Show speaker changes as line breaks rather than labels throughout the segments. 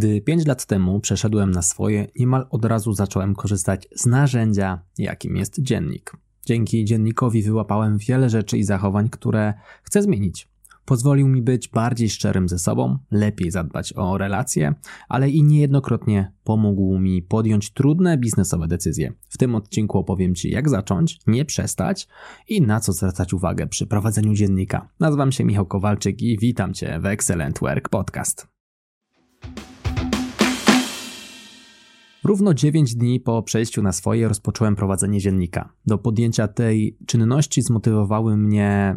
Gdy 5 lat temu przeszedłem na swoje, niemal od razu zacząłem korzystać z narzędzia, jakim jest dziennik. Dzięki dziennikowi wyłapałem wiele rzeczy i zachowań, które chcę zmienić. Pozwolił mi być bardziej szczerym ze sobą, lepiej zadbać o relacje, ale i niejednokrotnie pomógł mi podjąć trudne biznesowe decyzje. W tym odcinku opowiem Ci, jak zacząć, nie przestać i na co zwracać uwagę przy prowadzeniu dziennika. Nazywam się Michał Kowalczyk i witam Cię w Excellent Work Podcast. Równo 9 dni po przejściu na swoje rozpocząłem prowadzenie dziennika. Do podjęcia tej czynności zmotywowały mnie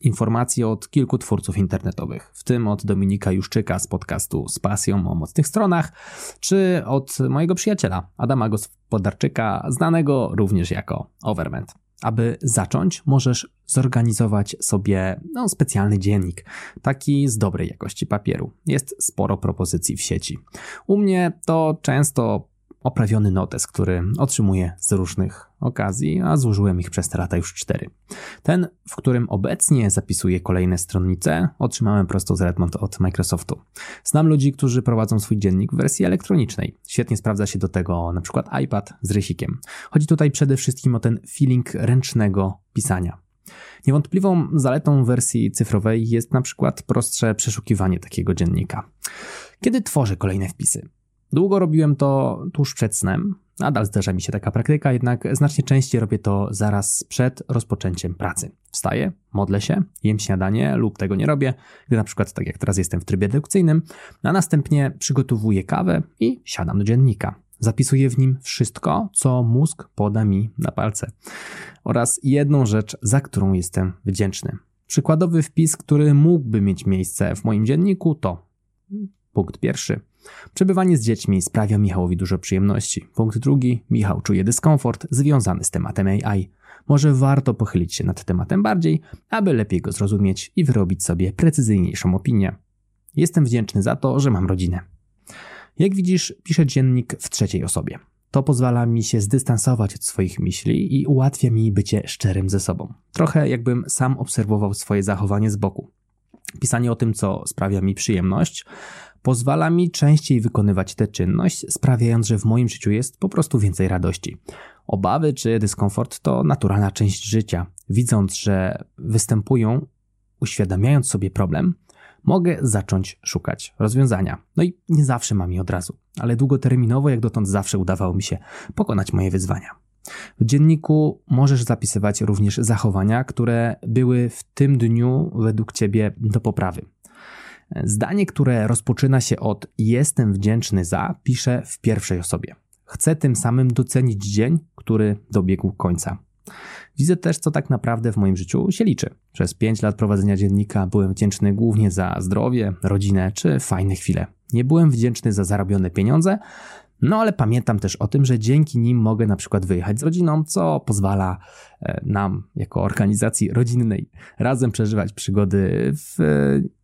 informacje od kilku twórców internetowych, w tym od Dominika Juszczyka z podcastu z pasją o mocnych stronach, czy od mojego przyjaciela Adama Gospodarczyka, znanego również jako Overment. Aby zacząć, możesz zorganizować sobie no, specjalny dziennik, taki z dobrej jakości papieru. Jest sporo propozycji w sieci. U mnie to często oprawiony notes, który otrzymuję z różnych okazji, a złożyłem ich przez te lata już cztery. Ten, w którym obecnie zapisuję kolejne stronnice, otrzymałem prosto z Redmond od Microsoftu. Znam ludzi, którzy prowadzą swój dziennik w wersji elektronicznej. Świetnie sprawdza się do tego na przykład iPad z rysikiem. Chodzi tutaj przede wszystkim o ten feeling ręcznego pisania. Niewątpliwą zaletą wersji cyfrowej jest na przykład prostsze przeszukiwanie takiego dziennika. Kiedy tworzę kolejne wpisy, Długo robiłem to tuż przed snem. Nadal zdarza mi się taka praktyka, jednak znacznie częściej robię to zaraz przed rozpoczęciem pracy. Wstaję, modlę się, jem śniadanie lub tego nie robię, gdy na przykład tak jak teraz jestem w trybie dedukcyjnym, a następnie przygotowuję kawę i siadam do dziennika. Zapisuję w nim wszystko, co mózg poda mi na palce. Oraz jedną rzecz, za którą jestem wdzięczny. Przykładowy wpis, który mógłby mieć miejsce w moim dzienniku to punkt pierwszy – Przebywanie z dziećmi sprawia Michałowi dużo przyjemności. Punkt drugi. Michał czuje dyskomfort związany z tematem AI. Może warto pochylić się nad tematem bardziej, aby lepiej go zrozumieć i wyrobić sobie precyzyjniejszą opinię. Jestem wdzięczny za to, że mam rodzinę. Jak widzisz, piszę dziennik w trzeciej osobie. To pozwala mi się zdystansować od swoich myśli i ułatwia mi bycie szczerym ze sobą. Trochę jakbym sam obserwował swoje zachowanie z boku. Pisanie o tym, co sprawia mi przyjemność, pozwala mi częściej wykonywać tę czynność, sprawiając, że w moim życiu jest po prostu więcej radości. Obawy czy dyskomfort to naturalna część życia. Widząc, że występują, uświadamiając sobie problem, mogę zacząć szukać rozwiązania. No i nie zawsze mam je od razu, ale długoterminowo, jak dotąd, zawsze udawało mi się pokonać moje wyzwania. W dzienniku możesz zapisywać również zachowania, które były w tym dniu według Ciebie do poprawy. Zdanie, które rozpoczyna się od jestem wdzięczny za, piszę w pierwszej osobie. Chcę tym samym docenić dzień, który dobiegł końca. Widzę też, co tak naprawdę w moim życiu się liczy. Przez 5 lat prowadzenia dziennika byłem wdzięczny głównie za zdrowie, rodzinę czy fajne chwile. Nie byłem wdzięczny za zarobione pieniądze, no ale pamiętam też o tym, że dzięki nim mogę na przykład wyjechać z rodziną, co pozwala e, nam, jako organizacji rodzinnej, razem przeżywać przygody w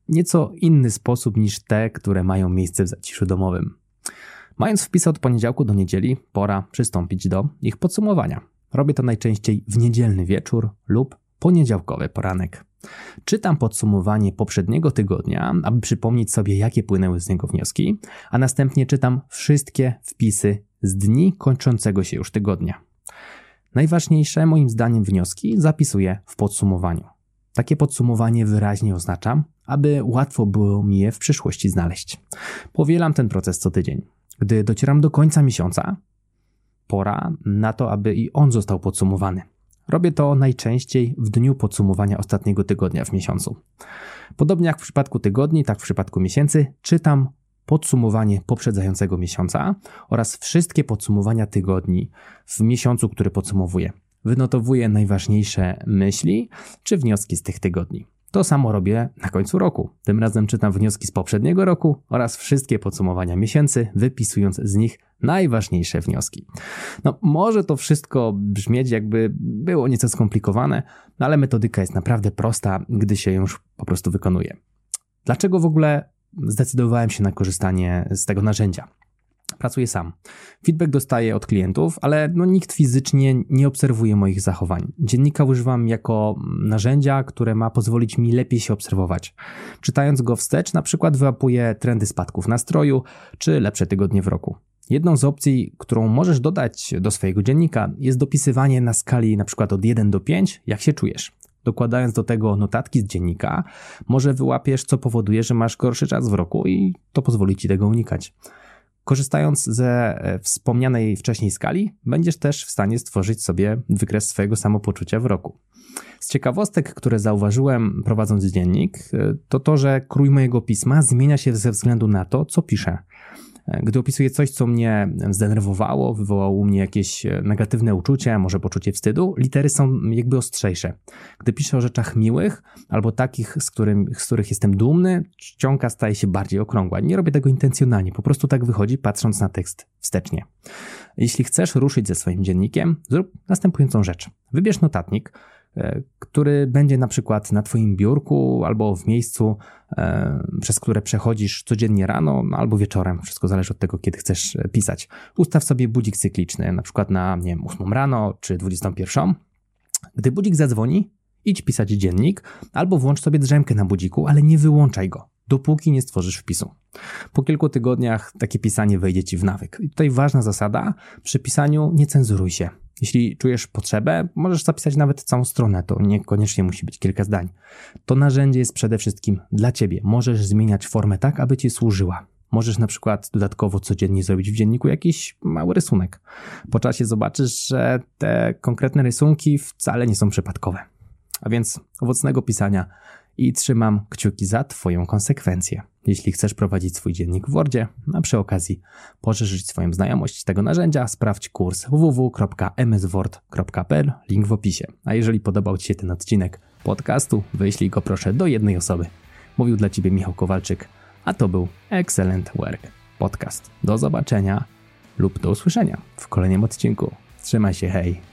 nieco inny sposób niż te, które mają miejsce w zaciszu domowym. Mając wpisy od poniedziałku do niedzieli, pora przystąpić do ich podsumowania. Robię to najczęściej w niedzielny wieczór lub poniedziałkowy poranek. Czytam podsumowanie poprzedniego tygodnia, aby przypomnieć sobie, jakie płynęły z niego wnioski, a następnie czytam wszystkie wpisy z dni kończącego się już tygodnia. Najważniejsze moim zdaniem wnioski zapisuję w podsumowaniu. Takie podsumowanie wyraźnie oznaczam, aby łatwo było mi je w przyszłości znaleźć. Powielam ten proces co tydzień. Gdy docieram do końca miesiąca, pora na to, aby i on został podsumowany. Robię to najczęściej w dniu podsumowania ostatniego tygodnia w miesiącu. Podobnie jak w przypadku tygodni, tak w przypadku miesięcy, czytam podsumowanie poprzedzającego miesiąca oraz wszystkie podsumowania tygodni w miesiącu, który podsumowuję. Wynotowuję najważniejsze myśli czy wnioski z tych tygodni. To samo robię na końcu roku. Tym razem czytam wnioski z poprzedniego roku oraz wszystkie podsumowania miesięcy, wypisując z nich najważniejsze wnioski. No, może to wszystko brzmieć jakby było nieco skomplikowane, no ale metodyka jest naprawdę prosta, gdy się już po prostu wykonuje. Dlaczego w ogóle zdecydowałem się na korzystanie z tego narzędzia? Pracuję sam. Feedback dostaję od klientów, ale no nikt fizycznie nie obserwuje moich zachowań. Dziennika używam jako narzędzia, które ma pozwolić mi lepiej się obserwować. Czytając go wstecz, na przykład wyłapuję trendy spadków nastroju czy lepsze tygodnie w roku. Jedną z opcji, którą możesz dodać do swojego dziennika, jest dopisywanie na skali na przykład od 1 do 5, jak się czujesz. Dokładając do tego notatki z dziennika, może wyłapiesz, co powoduje, że masz gorszy czas w roku i to pozwoli ci tego unikać. Korzystając ze e, wspomnianej wcześniej skali, będziesz też w stanie stworzyć sobie wykres swojego samopoczucia w roku. Z ciekawostek, które zauważyłem prowadząc dziennik, e, to to, że krój mojego pisma zmienia się ze względu na to, co piszę. Gdy opisuję coś, co mnie zdenerwowało, wywołało u mnie jakieś e, negatywne uczucie, może poczucie wstydu, litery są jakby ostrzejsze. Gdy piszę o rzeczach miłych albo takich, z, którym, z których jestem dumny, czcionka staje się bardziej okrągła. Nie robię tego intencjonalnie, po prostu tak wychodzi, patrząc na tekst wstecznie. Jeśli chcesz ruszyć ze swoim dziennikiem, zrób następującą rzecz. Wybierz notatnik, który będzie na przykład na Twoim biurku albo w miejscu, e, przez które przechodzisz codziennie rano albo wieczorem. Wszystko zależy od tego, kiedy chcesz e, pisać. Ustaw sobie budzik cykliczny, na przykład na nie wiem, 8 rano czy 21. Gdy budzik zadzwoni, idź pisać dziennik albo włącz sobie drzemkę na budziku, ale nie wyłączaj go dopóki nie stworzysz wpisu. Po kilku tygodniach takie pisanie wejdzie ci w nawyk. I tutaj ważna zasada, przy pisaniu nie cenzuruj się. Jeśli czujesz potrzebę, możesz zapisać nawet całą stronę, to niekoniecznie musi być kilka zdań. To narzędzie jest przede wszystkim dla ciebie. Możesz zmieniać formę tak, aby ci służyła. Możesz na przykład dodatkowo codziennie zrobić w dzienniku jakiś mały rysunek. Po czasie zobaczysz, że te konkretne rysunki wcale nie są przypadkowe. A więc owocnego pisania i trzymam kciuki za Twoją konsekwencję. Jeśli chcesz prowadzić swój dziennik w Wordzie, a przy okazji poszerzyć swoją znajomość tego narzędzia, sprawdź kurs www.msword.pl, link w opisie. A jeżeli podobał Ci się ten odcinek podcastu, wyślij go proszę do jednej osoby. Mówił dla Ciebie Michał Kowalczyk, a to był Excellent Work Podcast. Do zobaczenia lub do usłyszenia w kolejnym odcinku. Trzymaj się, hej!